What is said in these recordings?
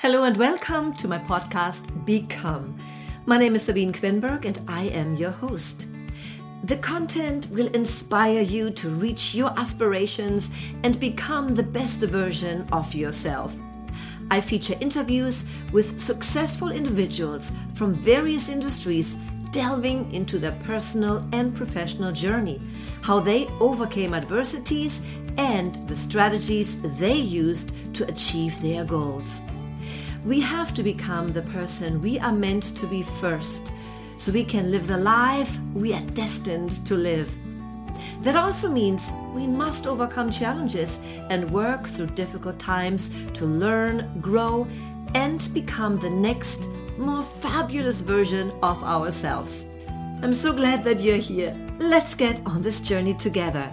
Hello and welcome to my podcast, Become. My name is Sabine Quinberg and I am your host. The content will inspire you to reach your aspirations and become the best version of yourself. I feature interviews with successful individuals from various industries delving into their personal and professional journey, how they overcame adversities, and the strategies they used to achieve their goals. We have to become the person we are meant to be first so we can live the life we are destined to live. That also means we must overcome challenges and work through difficult times to learn, grow, and become the next, more fabulous version of ourselves. I'm so glad that you're here. Let's get on this journey together.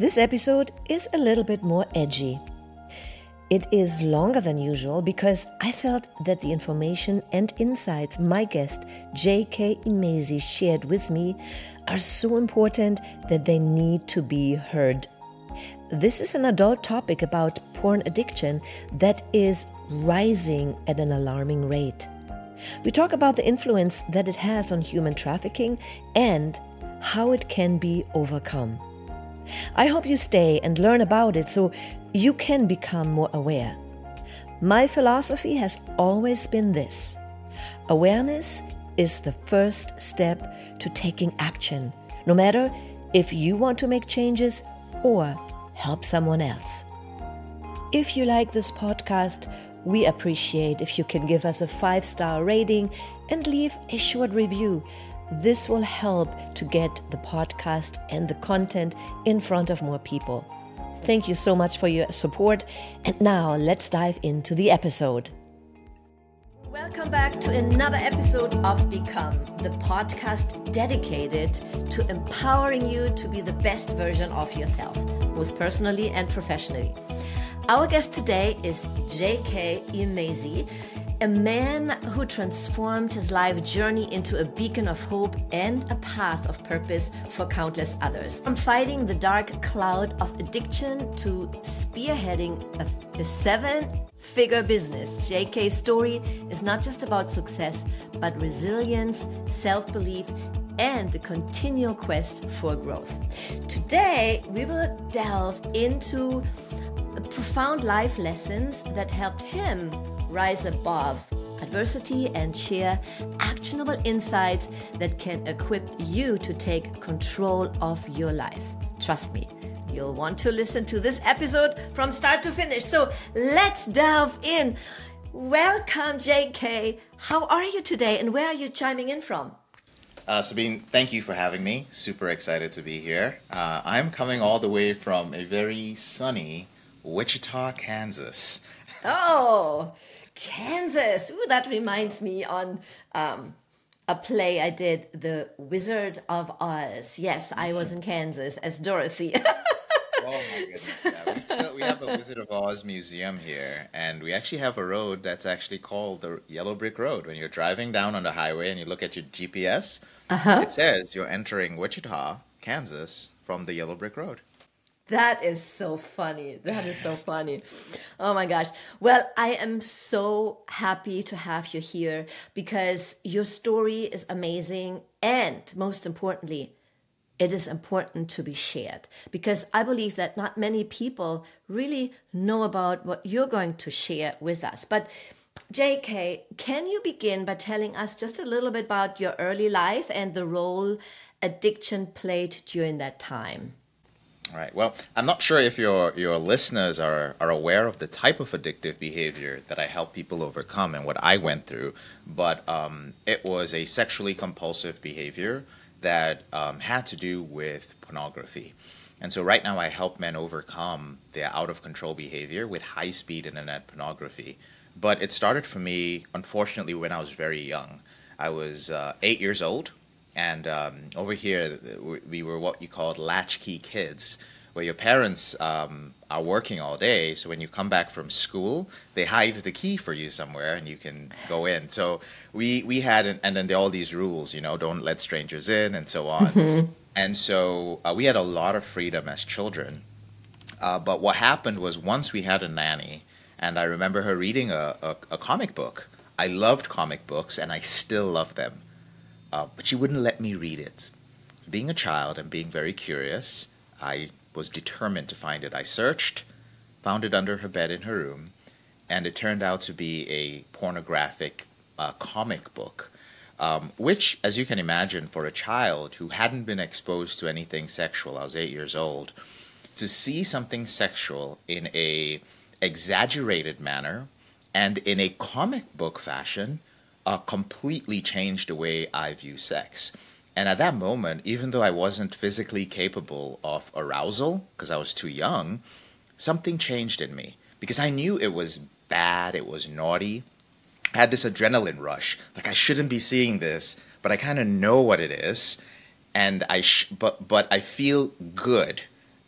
This episode is a little bit more edgy. It is longer than usual because I felt that the information and insights my guest, J.K. Emezi, shared with me are so important that they need to be heard. This is an adult topic about porn addiction that is rising at an alarming rate. We talk about the influence that it has on human trafficking and how it can be overcome. I hope you stay and learn about it so you can become more aware. My philosophy has always been this awareness is the first step to taking action, no matter if you want to make changes or help someone else. If you like this podcast, we appreciate if you can give us a five star rating and leave a short review. This will help to get the podcast and the content in front of more people. Thank you so much for your support. And now let's dive into the episode. Welcome back to another episode of Become, the podcast dedicated to empowering you to be the best version of yourself, both personally and professionally. Our guest today is J.K. Emezi a man who transformed his life journey into a beacon of hope and a path of purpose for countless others. From fighting the dark cloud of addiction to spearheading a, a seven figure business, JK's story is not just about success, but resilience, self belief, and the continual quest for growth. Today, we will delve into profound life lessons that helped him rise above adversity and share actionable insights that can equip you to take control of your life. Trust me, you'll want to listen to this episode from start to finish. So let's delve in. Welcome, JK. How are you today and where are you chiming in from? Uh, Sabine, thank you for having me. Super excited to be here. Uh, I'm coming all the way from a very sunny Wichita, Kansas. Oh, Kansas. Ooh, that reminds me on um, a play I did, The Wizard of Oz. Yes, I was in Kansas as Dorothy. oh my goodness. Yeah, we, still, we have the Wizard of Oz Museum here, and we actually have a road that's actually called the Yellow Brick Road. When you're driving down on the highway and you look at your GPS, uh-huh. it says you're entering Wichita, Kansas from the Yellow Brick Road. That is so funny. That is so funny. Oh my gosh. Well, I am so happy to have you here because your story is amazing. And most importantly, it is important to be shared because I believe that not many people really know about what you're going to share with us. But JK, can you begin by telling us just a little bit about your early life and the role addiction played during that time? Right. Well, I'm not sure if your your listeners are are aware of the type of addictive behavior that I help people overcome and what I went through, but um, it was a sexually compulsive behavior that um, had to do with pornography. And so right now I help men overcome their out of control behavior with high speed internet pornography. But it started for me, unfortunately, when I was very young. I was uh, eight years old and um, over here, we were what you called latchkey kids, where your parents um, are working all day. So when you come back from school, they hide the key for you somewhere, and you can go in. So we we had, and then all these rules, you know, don't let strangers in, and so on. Mm-hmm. And so uh, we had a lot of freedom as children. Uh, but what happened was once we had a nanny, And I remember her reading a, a, a comic book. I loved comic books, and I still love them. Uh, but she wouldn't let me read it. Being a child and being very curious, I was determined to find it. I searched, found it under her bed in her room, and it turned out to be a pornographic uh, comic book. Um, which, as you can imagine, for a child who hadn't been exposed to anything sexual, I was eight years old, to see something sexual in a exaggerated manner and in a comic book fashion uh, completely changed the way I view sex. And at that moment, even though I wasn't physically capable of arousal because I was too young, something changed in me because I knew it was bad, it was naughty. I had this adrenaline rush, like I shouldn't be seeing this, but I kind of know what it is, and I sh- but but I feel good,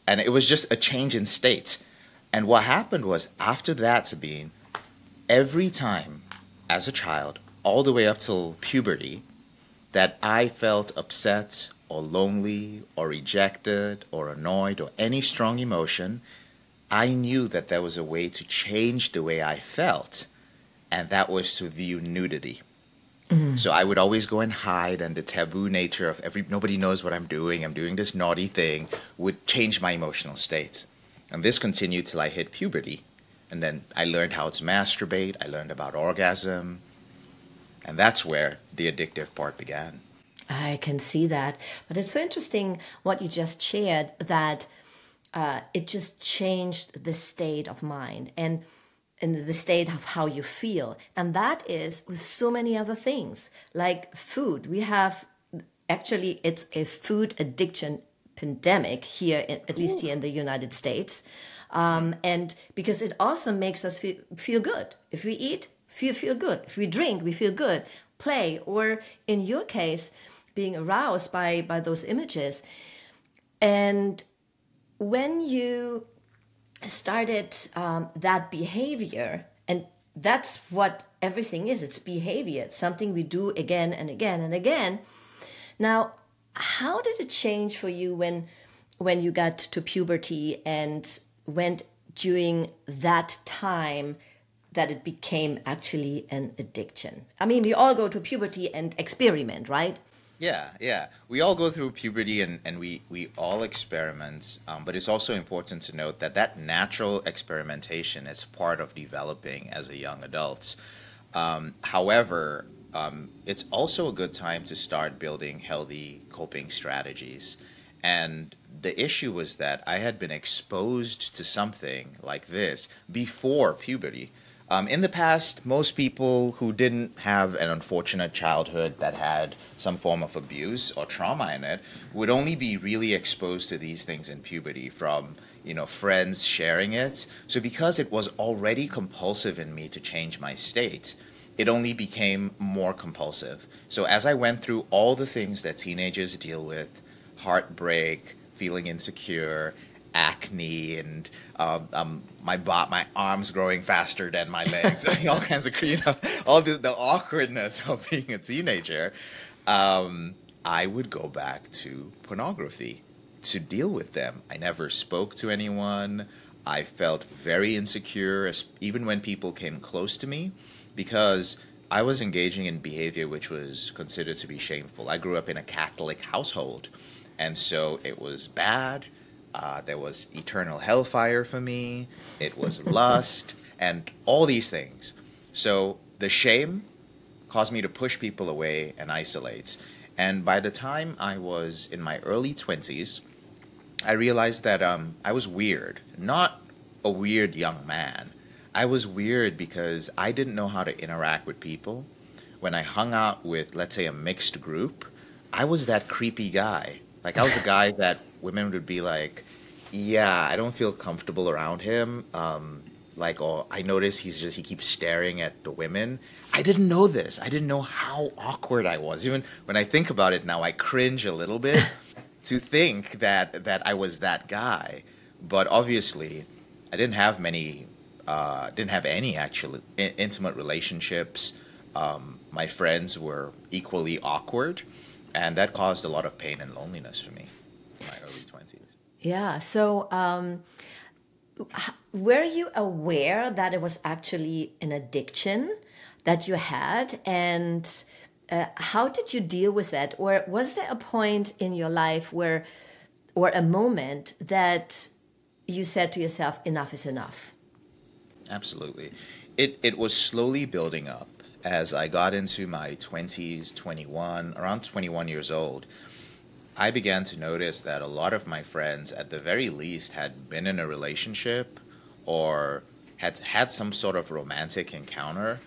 and it was just a change in state. And what happened was after that, Sabine, every time as a child, all the way up till puberty, that I felt upset or lonely or rejected or annoyed or any strong emotion, I knew that there was a way to change the way I felt, and that was to view nudity. Mm. So I would always go and hide, and the taboo nature of every nobody knows what I'm doing. I'm doing this naughty thing would change my emotional states, and this continued till I hit puberty, and then I learned how to masturbate. I learned about orgasm, and that's where the addictive part began. I can see that, but it's so interesting what you just shared that uh, it just changed the state of mind and and the state of how you feel. And that is with so many other things like food. We have actually it's a food addiction pandemic here in, at least here in the united states. Um, and because it also makes us feel, feel good. If we eat feel feel good. If we drink we feel good. Play or in your case being aroused by by those images. And when you started um, that behavior, and that's what everything is it's behavior, it's something we do again and again and again. Now, how did it change for you when when you got to puberty and went during that time that it became actually an addiction? I mean, we all go to puberty and experiment, right? Yeah, yeah. We all go through puberty and, and we, we all experiment, um, but it's also important to note that that natural experimentation is part of developing as a young adult. Um, however, um, it's also a good time to start building healthy coping strategies. And the issue was that I had been exposed to something like this before puberty. Um, in the past, most people who didn't have an unfortunate childhood that had some form of abuse or trauma in it would only be really exposed to these things in puberty from you know friends sharing it. So because it was already compulsive in me to change my state, it only became more compulsive. So as I went through all the things that teenagers deal with, heartbreak, feeling insecure, acne and um, um, my my arms growing faster than my legs, all kinds of you know, all the, the awkwardness of being a teenager. Um, I would go back to pornography to deal with them. I never spoke to anyone. I felt very insecure, even when people came close to me, because I was engaging in behavior which was considered to be shameful. I grew up in a Catholic household, and so it was bad uh, there was eternal hellfire for me. It was lust and all these things. So the shame caused me to push people away and isolate. And by the time I was in my early 20s, I realized that um, I was weird. Not a weird young man. I was weird because I didn't know how to interact with people. When I hung out with, let's say, a mixed group, I was that creepy guy. Like, I was a guy that women would be like, yeah, I don't feel comfortable around him. Um, like, oh, I notice he's just he keeps staring at the women. I didn't know this. I didn't know how awkward I was. Even when I think about it now, I cringe a little bit to think that that I was that guy. But obviously, I didn't have many. Uh, didn't have any actual I- intimate relationships. Um, my friends were equally awkward, and that caused a lot of pain and loneliness for me my early twenties. Yeah. So, um, were you aware that it was actually an addiction that you had and uh, how did you deal with that or was there a point in your life where or a moment that you said to yourself enough is enough absolutely it it was slowly building up as i got into my 20s 21 around 21 years old I began to notice that a lot of my friends, at the very least, had been in a relationship or had had some sort of romantic encounter.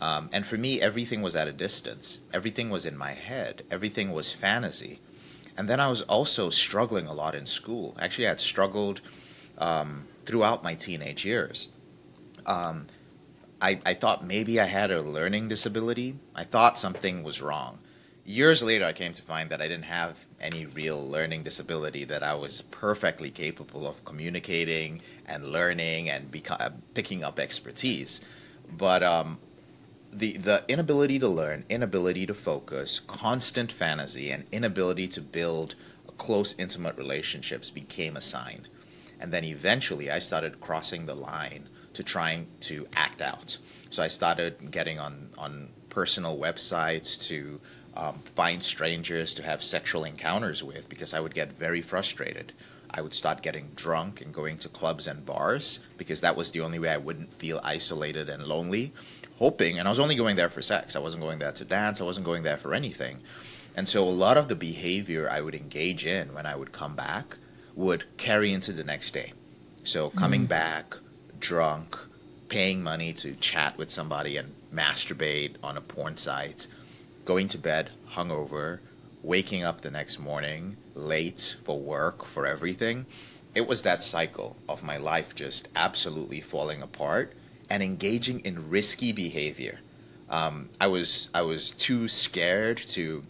Um, and for me, everything was at a distance. Everything was in my head. Everything was fantasy. And then I was also struggling a lot in school. Actually, I had struggled um, throughout my teenage years. Um, I, I thought maybe I had a learning disability. I thought something was wrong years later, I came to find that I didn't have any real learning disability, that I was perfectly capable of communicating and learning and beca- uh, picking up expertise. But um, the, the inability to learn, inability to focus, constant fantasy, and inability to build close, intimate relationships became a sign. And then eventually, I started crossing the line to trying to act out. So I started getting on, on personal websites to um, find strangers to have sexual encounters with because I would get very frustrated. I would start getting drunk and going to clubs and bars because that was the only way I wouldn't feel isolated and lonely. Hoping, and I was only going there for sex. I wasn't going there to dance. I wasn't going there for anything. And so a lot of the behavior I would engage in when I would come back would carry into the next day. So coming mm. back drunk, paying money to chat with somebody and masturbate on a porn site, going to bed hungover, waking up the next morning late for work, for everything. It was that cycle of my life just absolutely falling apart and engaging in risky behavior. Um, I was I was too scared to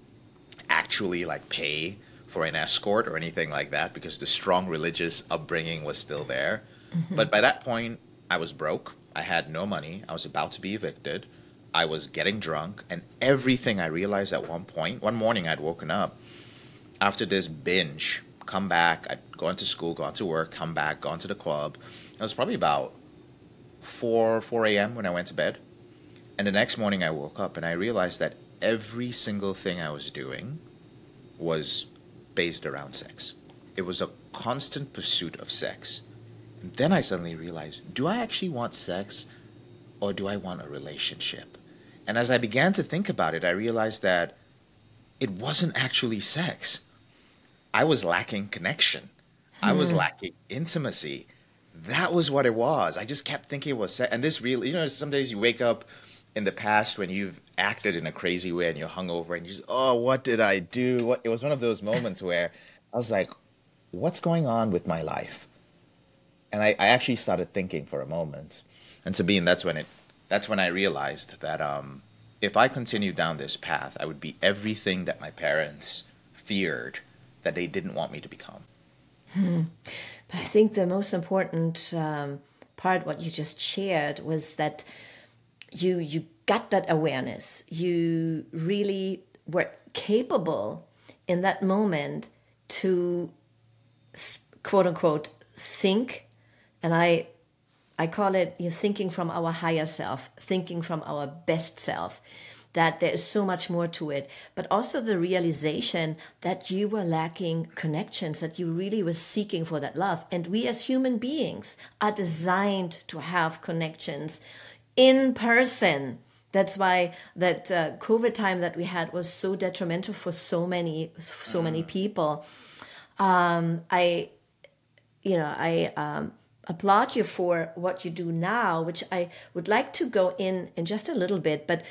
actually like pay for an escort or anything like that because the strong religious upbringing was still there. Mm-hmm. But by that point, I was broke. I had no money. I was about to be evicted. I was getting drunk, and everything I realized at one point, one morning I'd woken up after this binge, come back, I'd gone to school, gone to work, come back, gone to the club. It was probably about 4, 4 a.m. when I went to bed. And the next morning I woke up and I realized that every single thing I was doing was based around sex. It was a constant pursuit of sex. And then I suddenly realized do I actually want sex or do I want a relationship? And as I began to think about it, I realized that it wasn't actually sex. I was lacking connection. Hmm. I was hmm. lacking intimacy. That was what it was. I just kept thinking it was sex. And this really, you know, some days you wake up in the past when you've acted in a crazy way and you're hungover and you just, oh, what did I do? What? It was one of those moments where I was like, what's going on with my life? And I, I actually started thinking for a moment. And Sabine, that's when it that's when I realized that um, if I continued down this path, I would be everything that my parents feared that they didn't want me to become. Hmm. But I think the most important um, part, what you just shared, was that you you got that awareness. You really were capable in that moment to quote unquote think, and I I call it you know, thinking from our higher self, thinking from our best self, that there is so much more to it. But also the realization that you were lacking connections, that you really were seeking for that love. And we as human beings are designed to have connections in person. That's why that uh, COVID time that we had was so detrimental for so many, so many mm. people. Um, I, you know, I um, applaud you for what you do now, which I would like to go in in just a little bit. But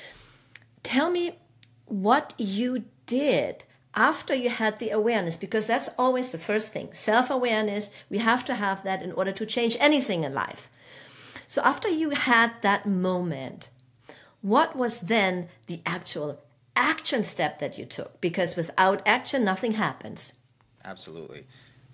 tell me what you did after you had the awareness, because that's always the first thing self awareness. We have to have that in order to change anything in life. So after you had that moment, what was then the actual action step that you took? Because without action, nothing happens. Absolutely.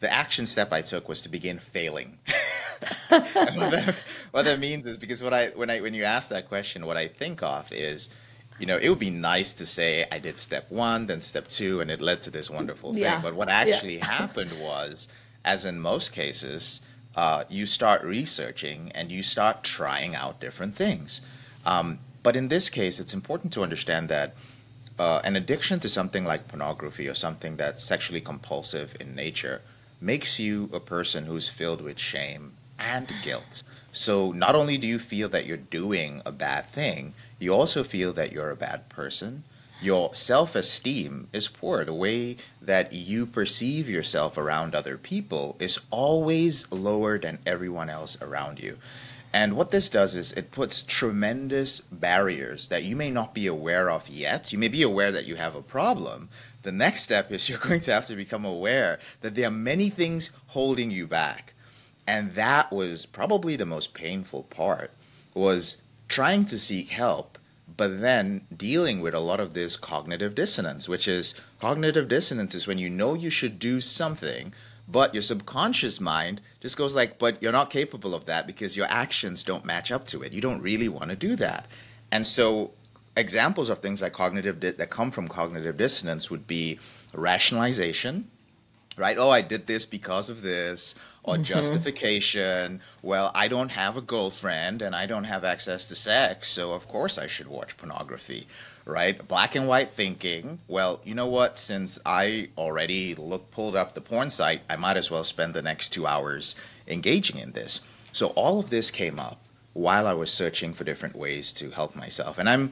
The action step I took was to begin failing. what, that, what that means is because what I when I when you ask that question, what I think of is, you know, it would be nice to say I did step one, then step two, and it led to this wonderful thing. Yeah. But what actually yeah. happened was, as in most cases, uh, you start researching and you start trying out different things. Um, but in this case, it's important to understand that uh, an addiction to something like pornography or something that's sexually compulsive in nature makes you a person who's filled with shame and guilt. So not only do you feel that you're doing a bad thing, you also feel that you're a bad person. Your self esteem is poor. The way that you perceive yourself around other people is always lower than everyone else around you. And what this does is it puts tremendous barriers that you may not be aware of yet. You may be aware that you have a problem. The next step is you're going to have to become aware that there are many things holding you back. And that was probably the most painful part was trying to seek help but then dealing with a lot of this cognitive dissonance, which is cognitive dissonance is when you know you should do something, but your subconscious mind just goes like, but you're not capable of that because your actions don't match up to it. You don't really want to do that. And so examples of things like cognitive di- that come from cognitive dissonance would be rationalization, right? Oh, I did this because of this, or mm-hmm. justification. Well, I don't have a girlfriend and I don't have access to sex, so of course I should watch pornography right? Black and white thinking. Well, you know what? Since I already look pulled up the porn site, I might as well spend the next two hours engaging in this. So all of this came up while I was searching for different ways to help myself. And I'm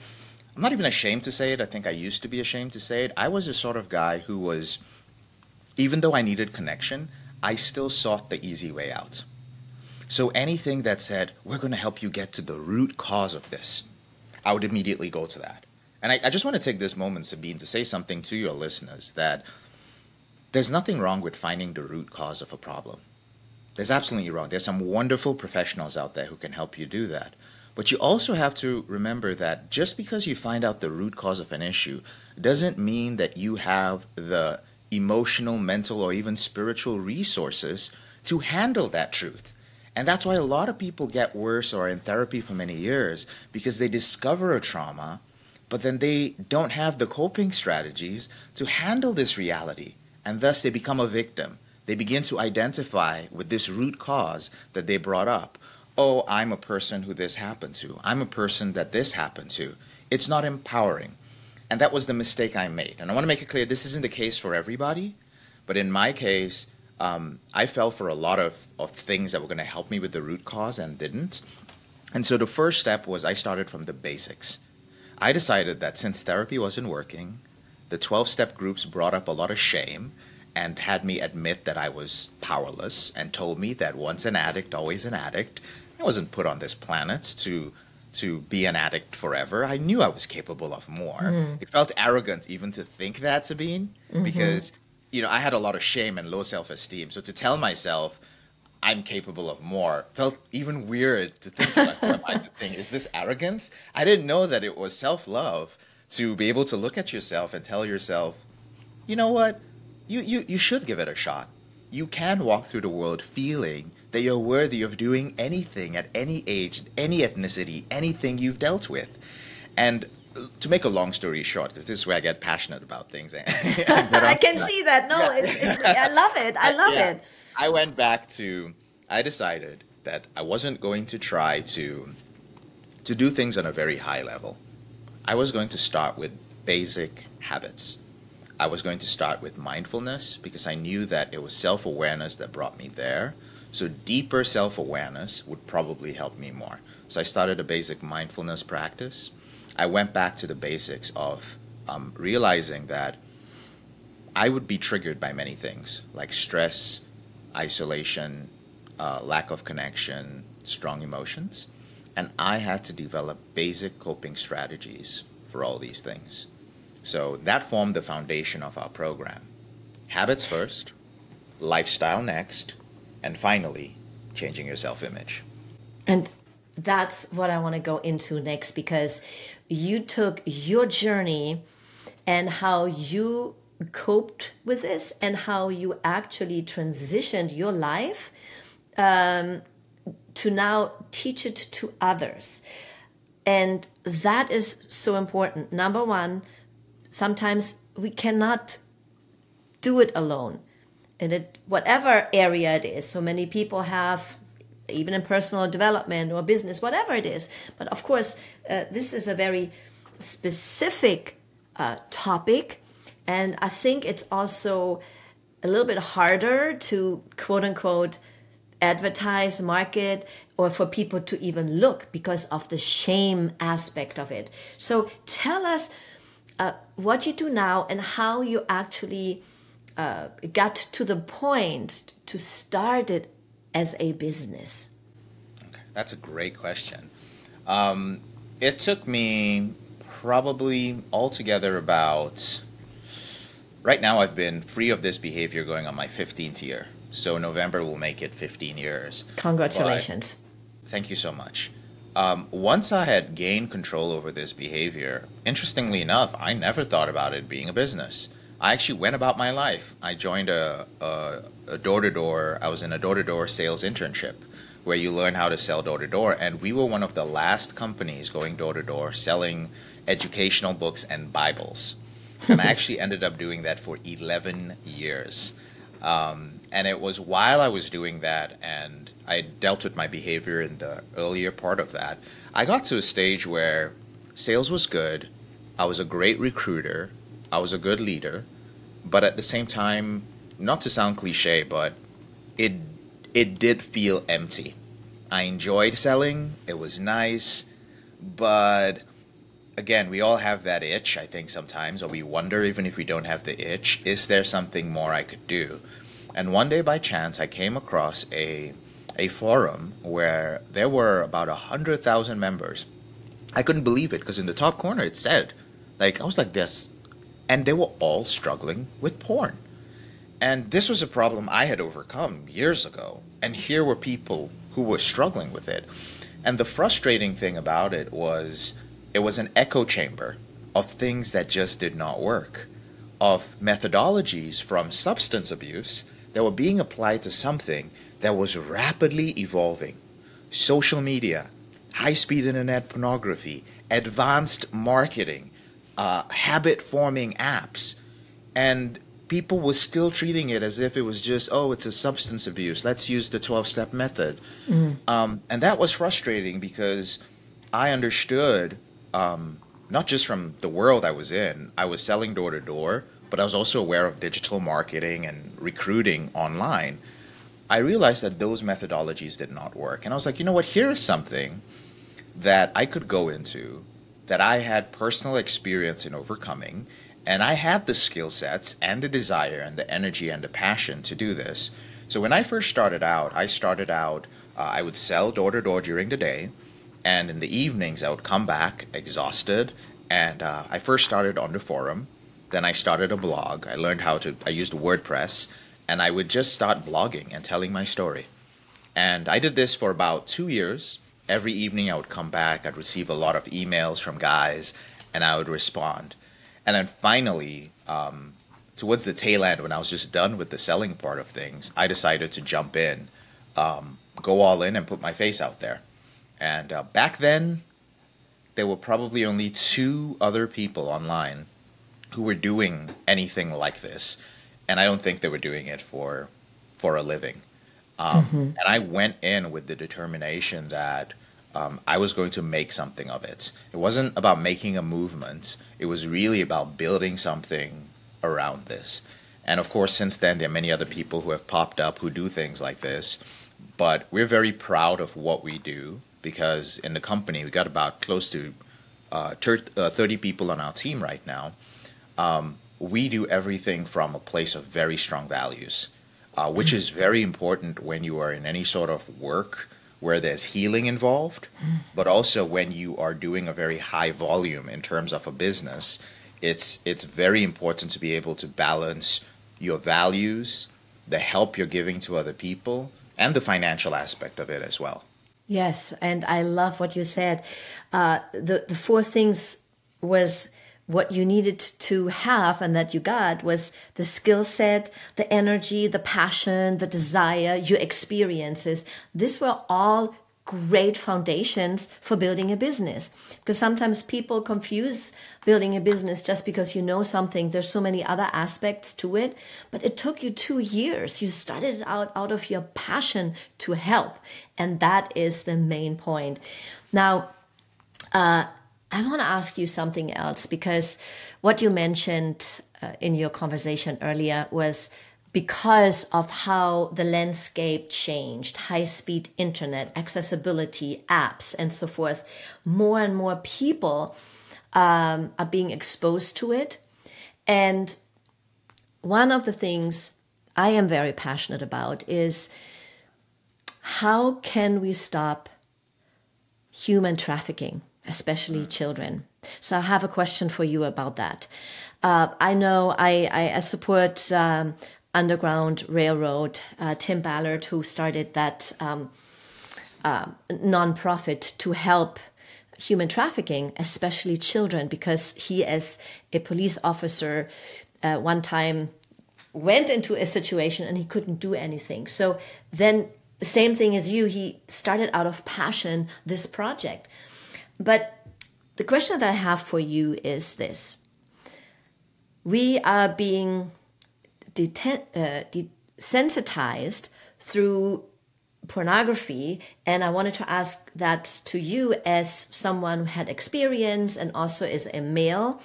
I'm not even ashamed to say it. I think I used to be ashamed to say it. I was a sort of guy who was even though I needed connection, I still sought the easy way out. So anything that said, we're going to help you get to the root cause of this, I would immediately go to that. And I, I just want to take this moment, Sabine, to say something to your listeners that there's nothing wrong with finding the root cause of a problem. There's absolutely wrong. There's some wonderful professionals out there who can help you do that. But you also have to remember that just because you find out the root cause of an issue doesn't mean that you have the emotional, mental, or even spiritual resources to handle that truth. And that's why a lot of people get worse or are in therapy for many years because they discover a trauma but then they don't have the coping strategies to handle this reality, and thus they become a victim. They begin to identify with this root cause that they brought up. Oh, I'm a person who this happened to. I'm a person that this happened to. It's not empowering. And that was the mistake I made. And I want to make it clear this isn't the case for everybody, but in my case, um, I fell for a lot of, of things that were going to help me with the root cause and didn't. And so the first step was I started from the basics. I decided that since therapy wasn't working, the 12 step groups brought up a lot of shame and had me admit that I was powerless and told me that once an addict, always an addict. I wasn't put on this planet to to be an addict forever. I knew I was capable of more. Mm. It felt arrogant even to think that, Sabine, mm-hmm. because you know I had a lot of shame and low self esteem. So to tell myself I'm capable of more felt even weird to think like, what am I to think? Is this arrogance? I didn't know that it was self love to be able to look at yourself and tell yourself, you know what? You, you, you should give it a shot. You can walk through the world feeling that you're worthy of doing anything at any age, any ethnicity, anything you've dealt with. And to make a long story short, because this is where I get passionate about things. Eh? I can see that. No, yeah. it's, it's, I love it. I love yeah. it. I went back to. I decided that I wasn't going to try to to do things on a very high level. I was going to start with basic habits. I was going to start with mindfulness because I knew that it was self awareness that brought me there. So, deeper self awareness would probably help me more. So, I started a basic mindfulness practice. I went back to the basics of um, realizing that I would be triggered by many things like stress, isolation, uh, lack of connection, strong emotions. And I had to develop basic coping strategies for all these things. So that formed the foundation of our program. Habits first, lifestyle next, and finally, changing your self image. And that's what I want to go into next because you took your journey and how you coped with this and how you actually transitioned your life um, to now teach it to others. And that is so important. Number one, sometimes we cannot do it alone. In it, whatever area it is. So many people have, even in personal development or business, whatever it is. But of course, uh, this is a very specific uh, topic. And I think it's also a little bit harder to quote unquote advertise, market, or for people to even look because of the shame aspect of it. So tell us uh, what you do now and how you actually uh, got to the point to start it as a business. Okay, that's a great question. Um, it took me probably altogether about right now I've been free of this behavior going on my 15th year. So November will make it 15 years. Congratulations. But thank you so much. Um, once I had gained control over this behavior, interestingly enough, I never thought about it being a business. I actually went about my life. I joined a, a, door to door, I was in a door to door sales internship where you learn how to sell door to door. And we were one of the last companies going door to door selling educational books and Bibles. and I actually ended up doing that for 11 years. Um, and it was while I was doing that and I dealt with my behavior in the earlier part of that, I got to a stage where sales was good. I was a great recruiter. I was a good leader. But at the same time, not to sound cliche, but it it did feel empty. I enjoyed selling. It was nice, but again, we all have that itch, I think sometimes, or we wonder even if we don't have the itch, is there something more I could do? And one day by chance, I came across a, a forum where there were about a 100,000 members. I couldn't believe it because in the top corner it said, like, I was like this. And they were all struggling with porn. And this was a problem I had overcome years ago. And here were people who were struggling with it. And the frustrating thing about it was it was an echo chamber of things that just did not work, of methodologies from substance abuse that were being applied to something that was rapidly evolving. Social media, high speed internet pornography, advanced marketing, uh, habit forming apps. And people were still treating it as if it was just, oh, it's a substance abuse. Let's use the 12 step method. Mm. Um, and that was frustrating because I understood, um, not just from the world I was in, I was selling door to door, but I was also aware of digital marketing and recruiting online. I realized that those methodologies did not work. And I was like, you know what? Here is something that I could go into that I had personal experience in overcoming. And I had the skill sets and the desire and the energy and the passion to do this. So when I first started out, I started out, uh, I would sell door to door during the day. And in the evenings, I would come back exhausted. And uh, I first started on the forum. Then I started a blog. I learned how to, I used WordPress, and I would just start blogging and telling my story. And I did this for about two years. Every evening I would come back, I'd receive a lot of emails from guys, and I would respond. And then finally, um, towards the tail end, when I was just done with the selling part of things, I decided to jump in, um, go all in, and put my face out there. And uh, back then, there were probably only two other people online who were doing anything like this, and I don't think they were doing it for for a living. Um, mm-hmm. And I went in with the determination that um, I was going to make something of it. It wasn't about making a movement. It was really about building something around this. And of course, since then, there are many other people who have popped up who do things like this. But we're very proud of what we do because in the company, we got about close to uh, 30 people on our team right now um, we do everything from a place of very strong values, uh, which is very important when you are in any sort of work where there's healing involved, but also when you are doing a very high volume in terms of a business. It's it's very important to be able to balance your values, the help you're giving to other people, and the financial aspect of it as well. Yes, and I love what you said. Uh, the the four things was what you needed to have and that you got was the skill set, the energy, the passion, the desire, your experiences. These were all great foundations for building a business. Because sometimes people confuse building a business just because you know something. There's so many other aspects to it but it took you 2 years. You started out out of your passion to help and that is the main point. Now uh, i want to ask you something else because what you mentioned uh, in your conversation earlier was because of how the landscape changed high speed internet, accessibility, apps, and so forth. More and more people um, are being exposed to it. And one of the things I am very passionate about is how can we stop human trafficking, especially children? So I have a question for you about that. Uh, I know I, I, I support um, Underground Railroad, uh, Tim Ballard, who started that um, uh, nonprofit to help human trafficking, especially children, because he, as a police officer, uh, one time went into a situation and he couldn't do anything. So then, same thing as you, he started out of passion this project. But the question that I have for you is this. We are being uh, desensitized through pornography and i wanted to ask that to you as someone who had experience and also is a male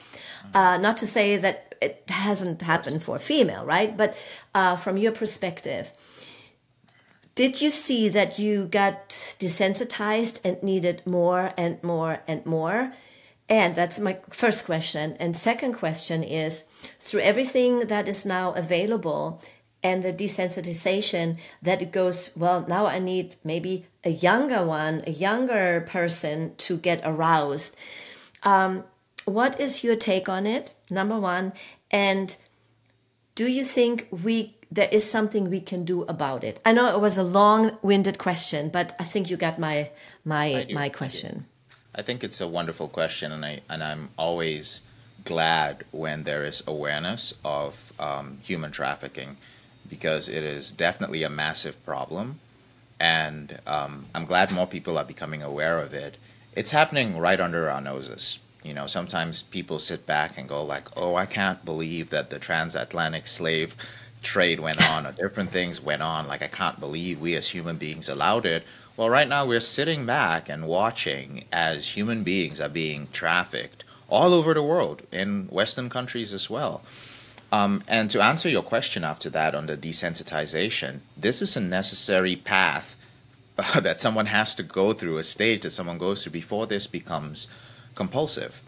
uh, not to say that it hasn't happened for a female right? But uh, from your perspective did you see that you got desensitized and needed more and more and more and that's my first question. And second question is through everything that is now available and the desensitization that it goes, well, now I need maybe a younger one, a younger person to get aroused. Um, what is your take on it? Number one. And do you think we there is something we can do about it? I know it was a long-winded question, but I think you got my my my question. I think it's a wonderful question, and I and I'm always glad when there is awareness of um, human trafficking because it is definitely a massive problem, and um, I'm glad more people are becoming aware of it. It's happening right under our noses. You know, sometimes people sit back and go like, "Oh, I can't believe that the transatlantic slave." Trade went on or different things went on like i can't believe we as human beings allowed it well, right now we're sitting back and watching as human beings are being trafficked all over the world, in Western countries as well. Um, and to answer your question after that on the desensitization, this is a necessary path uh, that someone has to go through, a stage that someone goes through before this becomes compulsive.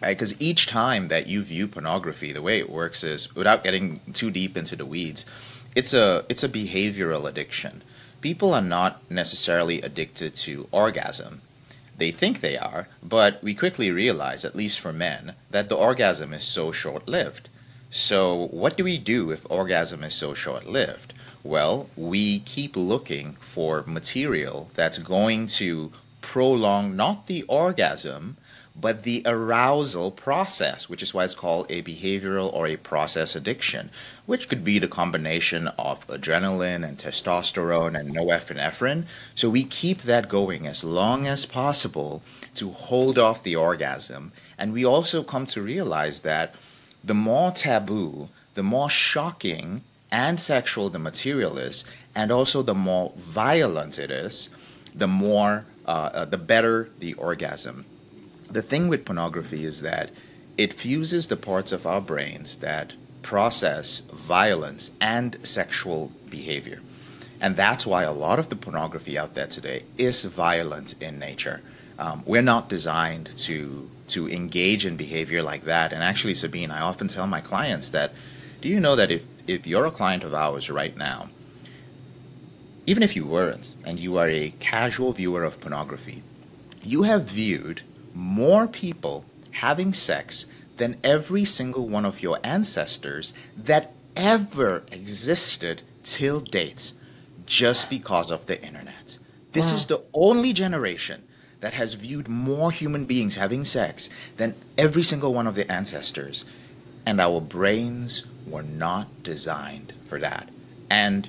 Because right? each time that you view pornography, the way it works is, without getting too deep into the weeds, it's a it's a behavioral addiction people are not necessarily addicted to orgasm. They think they are, but we quickly realize, at least for men, that the orgasm is so short lived. So, what do we do if orgasm is so short lived? Well, we keep looking for material that's going to prolong not the orgasm, but the arousal process, which is why it's called a behavioral or a process addiction, which could be the combination of adrenaline and testosterone and norepinephrine. So we keep that going as long as possible to hold off the orgasm. And we also come to realize that the more taboo, the more shocking and sexual the material is, and also the more violent it is, the more, uh, uh, the better the orgasm the thing with pornography is that it fuses the parts of our brains that process violence and sexual behavior. And that's why a lot of the pornography out there today is violent in nature. Um, we're not designed to to engage in behavior like that. And actually, Sabine, I often tell my clients that, do you know that if, if you're a client of ours right now, even if you weren't, and you are a casual viewer of pornography, you have viewed more people having sex than every single one of your ancestors that ever existed till date just because of the internet. This wow. is the only generation that has viewed more human beings having sex than every single one of the ancestors. And our brains were not designed for that. And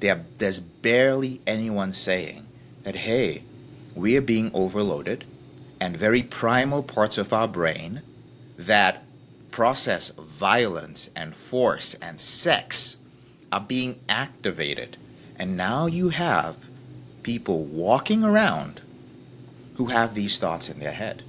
there, there's barely anyone saying that, hey, we are being overloaded, and very primal parts of our brain that process violence and force and sex are being activated. And now you have people walking around who have these thoughts in their head.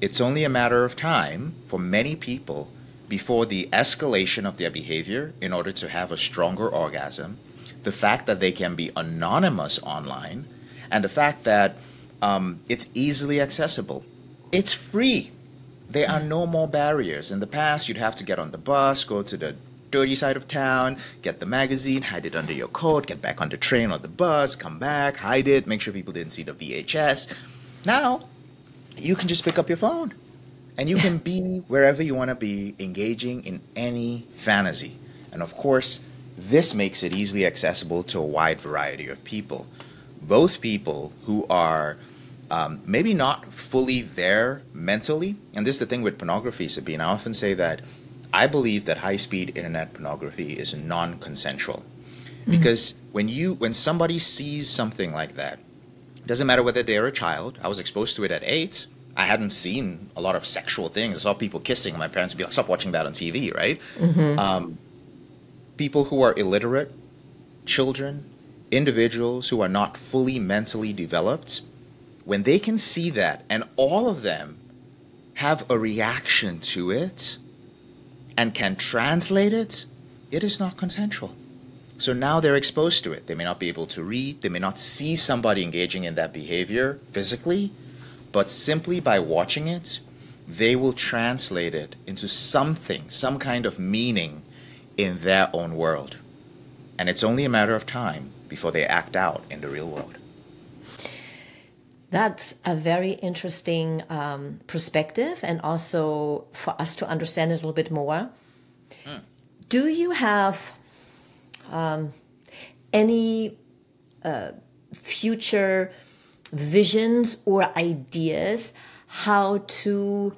It's only a matter of time for many people before the escalation of their behavior in order to have a stronger orgasm, the fact that they can be anonymous online, and the fact that um, it's easily accessible. It's free. There are no more barriers. In the past, you'd have to get on the bus, go to the dirty side of town, get the magazine, hide it under your coat, get back on the train or the bus, come back, hide it, make sure people didn't see the VHS. Now, you can just pick up your phone and you can be wherever you want to be, engaging in any fantasy. And of course, this makes it easily accessible to a wide variety of people. Both people who are um, maybe not fully there mentally, and this is the thing with pornography, Sabine. I often say that I believe that high speed internet pornography is non consensual. Mm-hmm. Because when you when somebody sees something like that, doesn't matter whether they're a child, I was exposed to it at eight, I hadn't seen a lot of sexual things. I saw people kissing. My parents would be like, "Stop watching that on TV," right? Mm-hmm. Um, people who are illiterate, children, individuals who are not fully mentally developed, when they can see that, and all of them have a reaction to it, and can translate it, it is not consensual. So now they're exposed to it. They may not be able to read. They may not see somebody engaging in that behavior physically but simply by watching it, they will translate it into something, some kind of meaning in their own world. And it's only a matter of time before they act out in the real world. That's a very interesting um, perspective, and also for us to understand it a little bit more. Hmm. Do you have um, any uh, future visions or ideas how to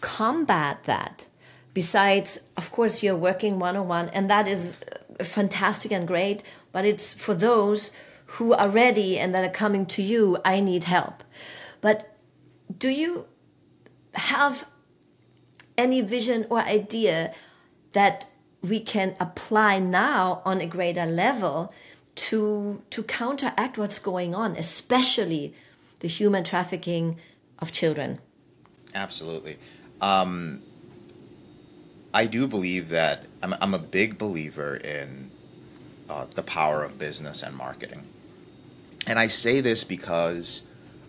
combat that. Besides, of course, you're working one on one, and that is fantastic and great, but it's for those who are ready and that are coming to you, I need help. But do you have any vision or idea that we can apply now on a greater level to to counteract what's going on, especially the human trafficking of children. Absolutely. Um, I do believe that I'm, I'm a big believer in uh, the power of business and marketing. And I say this because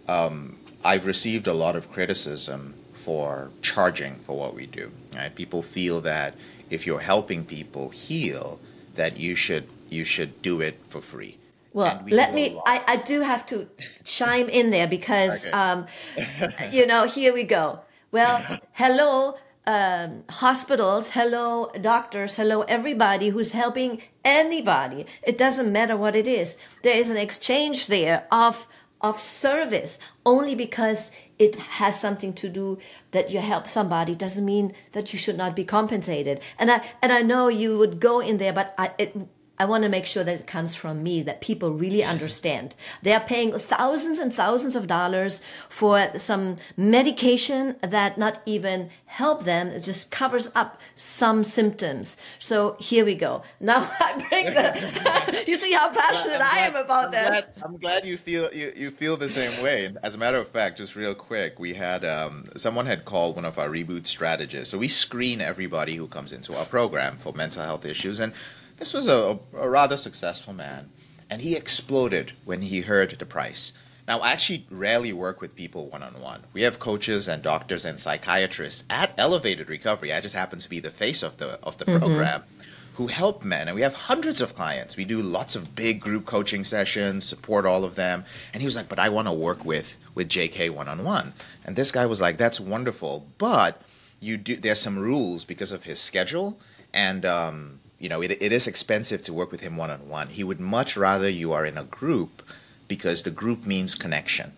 um, I've received a lot of criticism for charging for what we do. Right? People feel that if you're helping people heal, that you should you should do it for free. Well, we let me. I, I do have to chime in there because, okay. um, you know, here we go. Well, hello, um, hospitals, hello, doctors, hello, everybody who's helping anybody. It doesn't matter what it is. There is an exchange there of of service only because it has something to do that you help somebody doesn't mean that you should not be compensated and i and i know you would go in there but I, it I want to make sure that it comes from me, that people really understand. They are paying thousands and thousands of dollars for some medication that not even help them, it just covers up some symptoms. So here we go. Now I bring the, you see how passionate glad, I am about I'm that. Glad, I'm glad you feel, you, you feel the same way. As a matter of fact, just real quick, we had, um, someone had called one of our reboot strategists. So we screen everybody who comes into our program for mental health issues. And this was a, a rather successful man, and he exploded when he heard the price. Now, I actually rarely work with people one on one. We have coaches and doctors and psychiatrists at Elevated Recovery. I just happen to be the face of the of the mm-hmm. program who help men, and we have hundreds of clients. We do lots of big group coaching sessions, support all of them. And he was like, "But I want to work with with JK one on one." And this guy was like, "That's wonderful, but you do. There's some rules because of his schedule, and um, you know, it, it is expensive to work with him one on one. He would much rather you are in a group because the group means connection.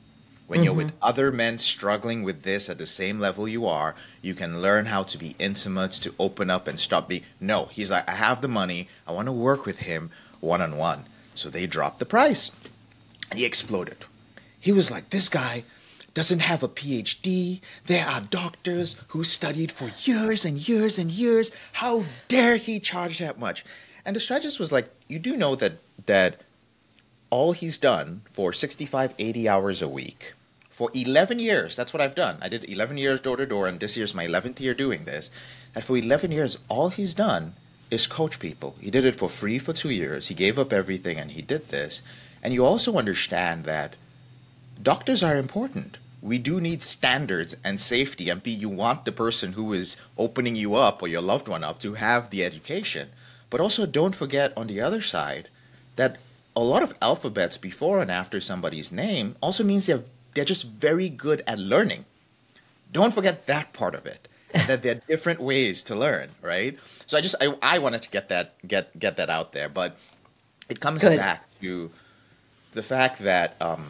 When mm-hmm. you're with mm-hmm. other men struggling with this at the same level you are, you can learn how to be intimate, to open up and stop being. No, he's like, I have the money. I want to work with him one on one. So they dropped the price. And he exploded. He was like, this guy doesn't have a PhD. There are doctors who studied for years and years and years. How dare he charge that much? And the strategist was like, you do know that that all he's done for 65, 80 hours a week for 11 years, that's what I've done. I did 11 years door to door, and this year's my 11th year doing this. And for 11 years, all he's done is coach people. He did it for free for two years. He gave up everything and he did this. And you also understand that doctors are important. We do need standards and safety. And B, you want the person who is opening you up or your loved one up to have the education. But also don't forget on the other side that a lot of alphabets before and after somebody's name also means they're they're just very good at learning. Don't forget that part of it. that there are different ways to learn, right? So I just I, I wanted to get that get get that out there, but it comes good. back to the fact that um,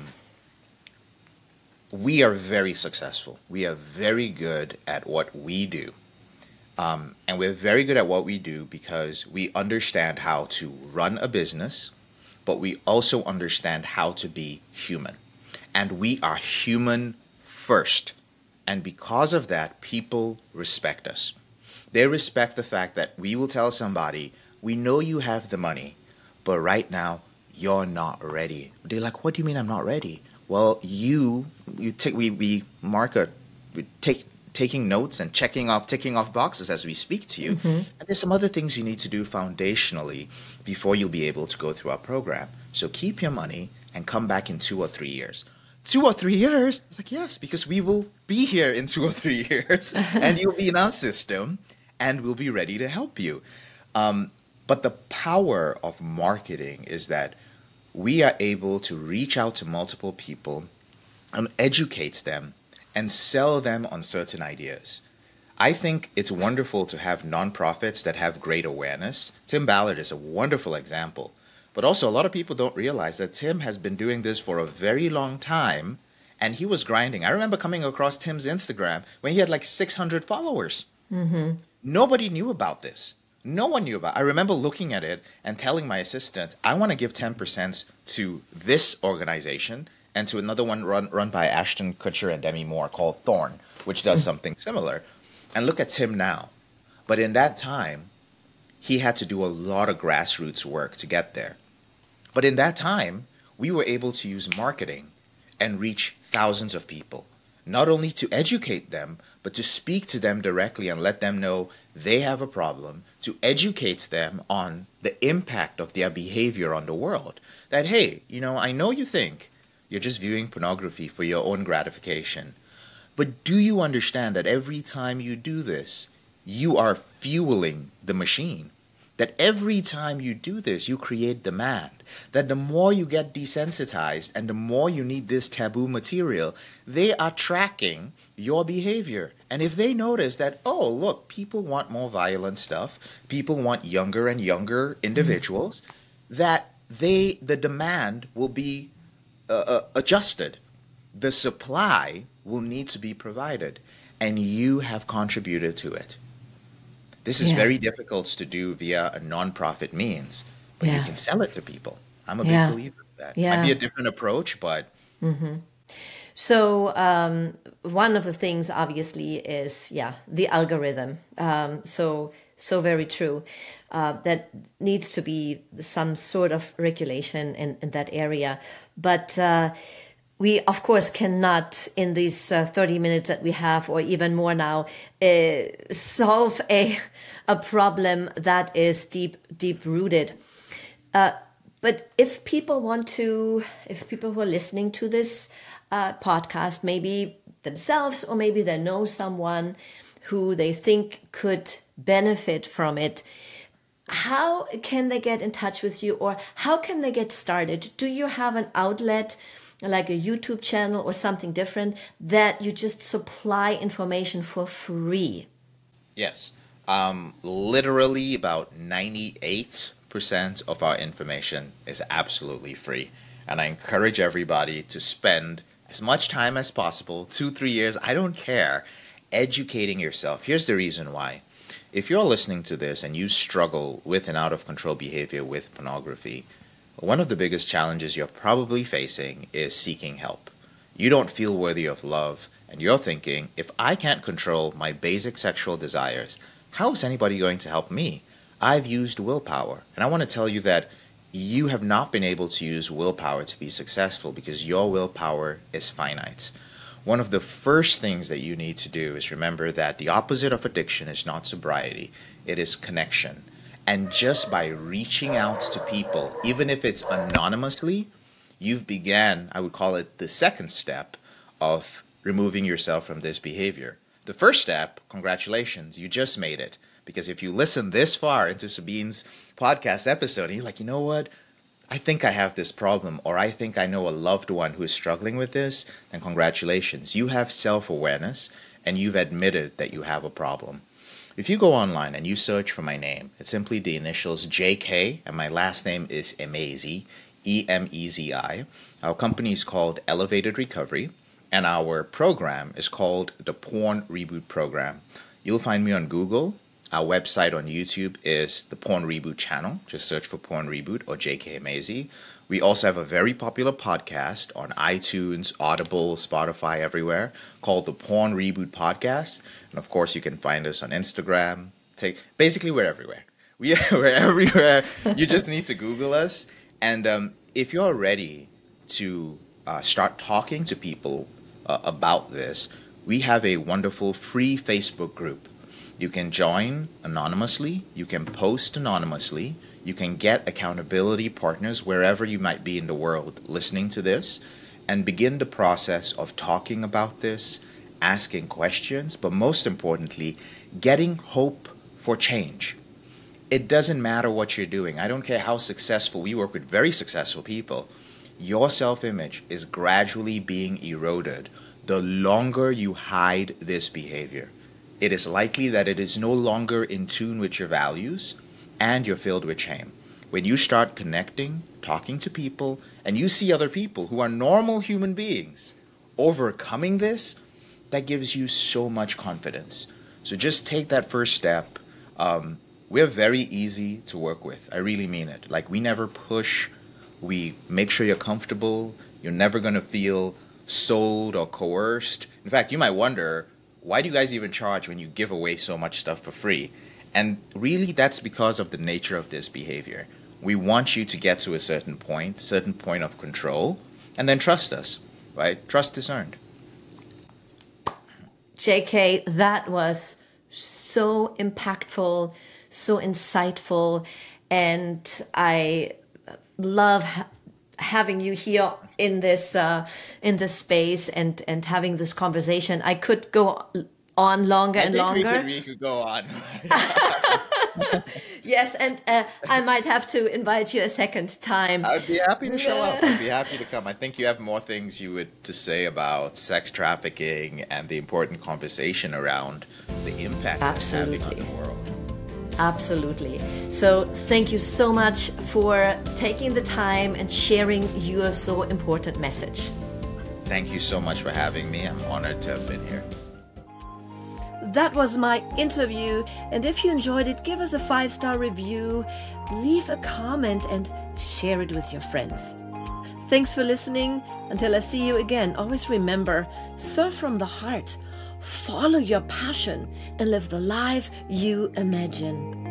we are very successful. We are very good at what we do. Um, and we're very good at what we do because we understand how to run a business, but we also understand how to be human. And we are human first. And because of that, people respect us. They respect the fact that we will tell somebody, we know you have the money, but right now you're not ready. They're like, what do you mean I'm not ready? Well, you, you take, we, we mark a, we take, taking notes and checking off, ticking off boxes as we speak to you. Mm-hmm. And there's some other things you need to do foundationally before you'll be able to go through our program. So keep your money and come back in two or three years two or three years? it's like, yes, because we will be here in two or three years and you'll be in our system and we'll be ready to help you. Um, but the power of marketing is that we are able to reach out to multiple people and educate them and sell them on certain ideas. I think it's wonderful to have nonprofits that have great awareness. Tim Ballard is a wonderful example. But also, a lot of people don't realize that Tim has been doing this for a very long time and he was grinding. I remember coming across Tim's Instagram when he had like 600 followers. Mm-hmm. Nobody knew about this. No one knew about. I remember looking at it and telling my assistant, "I want to give ten percent to this organization and to another one run run by Ashton Kutcher and Demi Moore called Thorn, which does mm-hmm. something similar." And look at Tim now. But in that time, he had to do a lot of grassroots work to get there. But in that time, we were able to use marketing and reach thousands of people, not only to educate them, but to speak to them directly and let them know they have a problem, to educate them on the impact of their behavior on the world. That, hey, you know, I know you think you're just viewing pornography for your own gratification, but do you understand that every time you do this, you are fueling the machine? That every time you do this, you create demand. That the more you get desensitized and the more you need this taboo material, they are tracking your behavior. And if they notice that, oh, look, people want more violent stuff, people want younger and younger individuals, mm-hmm. that they the demand will be uh, uh, adjusted. The supply will need to be provided, and you have contributed to it. This is yeah. very difficult to do via a nonprofit means, but yeah. you can sell it to people. I'm a big yeah. believer of that. Yeah. Might be a different approach, but. Mm-hmm. So um, one of the things, obviously, is yeah the algorithm. Um, so so very true. Uh, that needs to be some sort of regulation in, in that area, but. Uh, we of course cannot in these uh, 30 minutes that we have or even more now uh, solve a a problem that is deep deep rooted. Uh, but if people want to if people who are listening to this uh, podcast maybe themselves or maybe they know someone who they think could benefit from it how can they get in touch with you or how can they get started? Do you have an outlet like a YouTube channel or something different that you just supply information for free. Yes. Um, literally about 98% of our information is absolutely free. And I encourage everybody to spend as much time as possible, two, three years, I don't care, educating yourself. Here's the reason why. If you're listening to this and you struggle with an out of control behavior with pornography, one of the biggest challenges you're probably facing is seeking help. you don't feel worthy of love, and you're thinking, if I can't control my basic sexual desires, how is anybody going to help me? I've used willpower. And I want to tell you that you have not been able to use willpower to be successful because your willpower is finite. One of the first things that you need to do is remember that the opposite of addiction is not sobriety, it is connection. And just by reaching out to people, even if it's anonymously, you've began, I would call it the second step of removing yourself from this behavior. The first step, congratulations, you just made it. Because if you listen this far into Sabine's podcast episode and you're like, you know what? I think I have this problem, or I think I know a loved one who is struggling with this, then congratulations. You have self awareness and you've admitted that you have a problem. If you go online and you search for my name, it's simply the initials JK, and my last name is Emezi, E M E Z I. Our company is called Elevated Recovery, and our program is called the Porn Reboot Program. You'll find me on Google. Our website on YouTube is the Porn Reboot channel. Just search for Porn Reboot or JK Emezi. We also have a very popular podcast on iTunes, Audible, Spotify, everywhere called the Porn Reboot Podcast. And of course, you can find us on Instagram. Take basically we're everywhere. We we're everywhere. you just need to Google us. And um, if you're ready to uh, start talking to people uh, about this, we have a wonderful free Facebook group. You can join anonymously, you can post anonymously, you can get accountability partners wherever you might be in the world listening to this, and begin the process of talking about this, asking questions, but most importantly, getting hope for change. It doesn't matter what you're doing. I don't care how successful. We work with very successful people. Your self image is gradually being eroded the longer you hide this behavior. It is likely that it is no longer in tune with your values and you're filled with shame. When you start connecting, talking to people, and you see other people who are normal human beings overcoming this, that gives you so much confidence. So just take that first step. Um, we're very easy to work with. I really mean it. Like, we never push, we make sure you're comfortable. You're never going to feel sold or coerced. In fact, you might wonder why do you guys even charge when you give away so much stuff for free? And really, that's because of the nature of this behavior. We want you to get to a certain point, certain point of control, and then trust us, right? Trust is earned. JK, that was so impactful, so insightful, and I love ha- having you here in this uh, in this space and and having this conversation. I could go on longer I and longer. We could, we could go on. yes, and uh, I might have to invite you a second time. I'd be happy to show up. I'd be happy to come. I think you have more things you would to say about sex trafficking and the important conversation around the impact having on Absolutely. the world. Absolutely. So, thank you so much for taking the time and sharing your so important message. Thank you so much for having me. I'm honored to have been here. That was my interview, and if you enjoyed it, give us a five star review, leave a comment, and share it with your friends. Thanks for listening. Until I see you again, always remember serve from the heart, follow your passion, and live the life you imagine.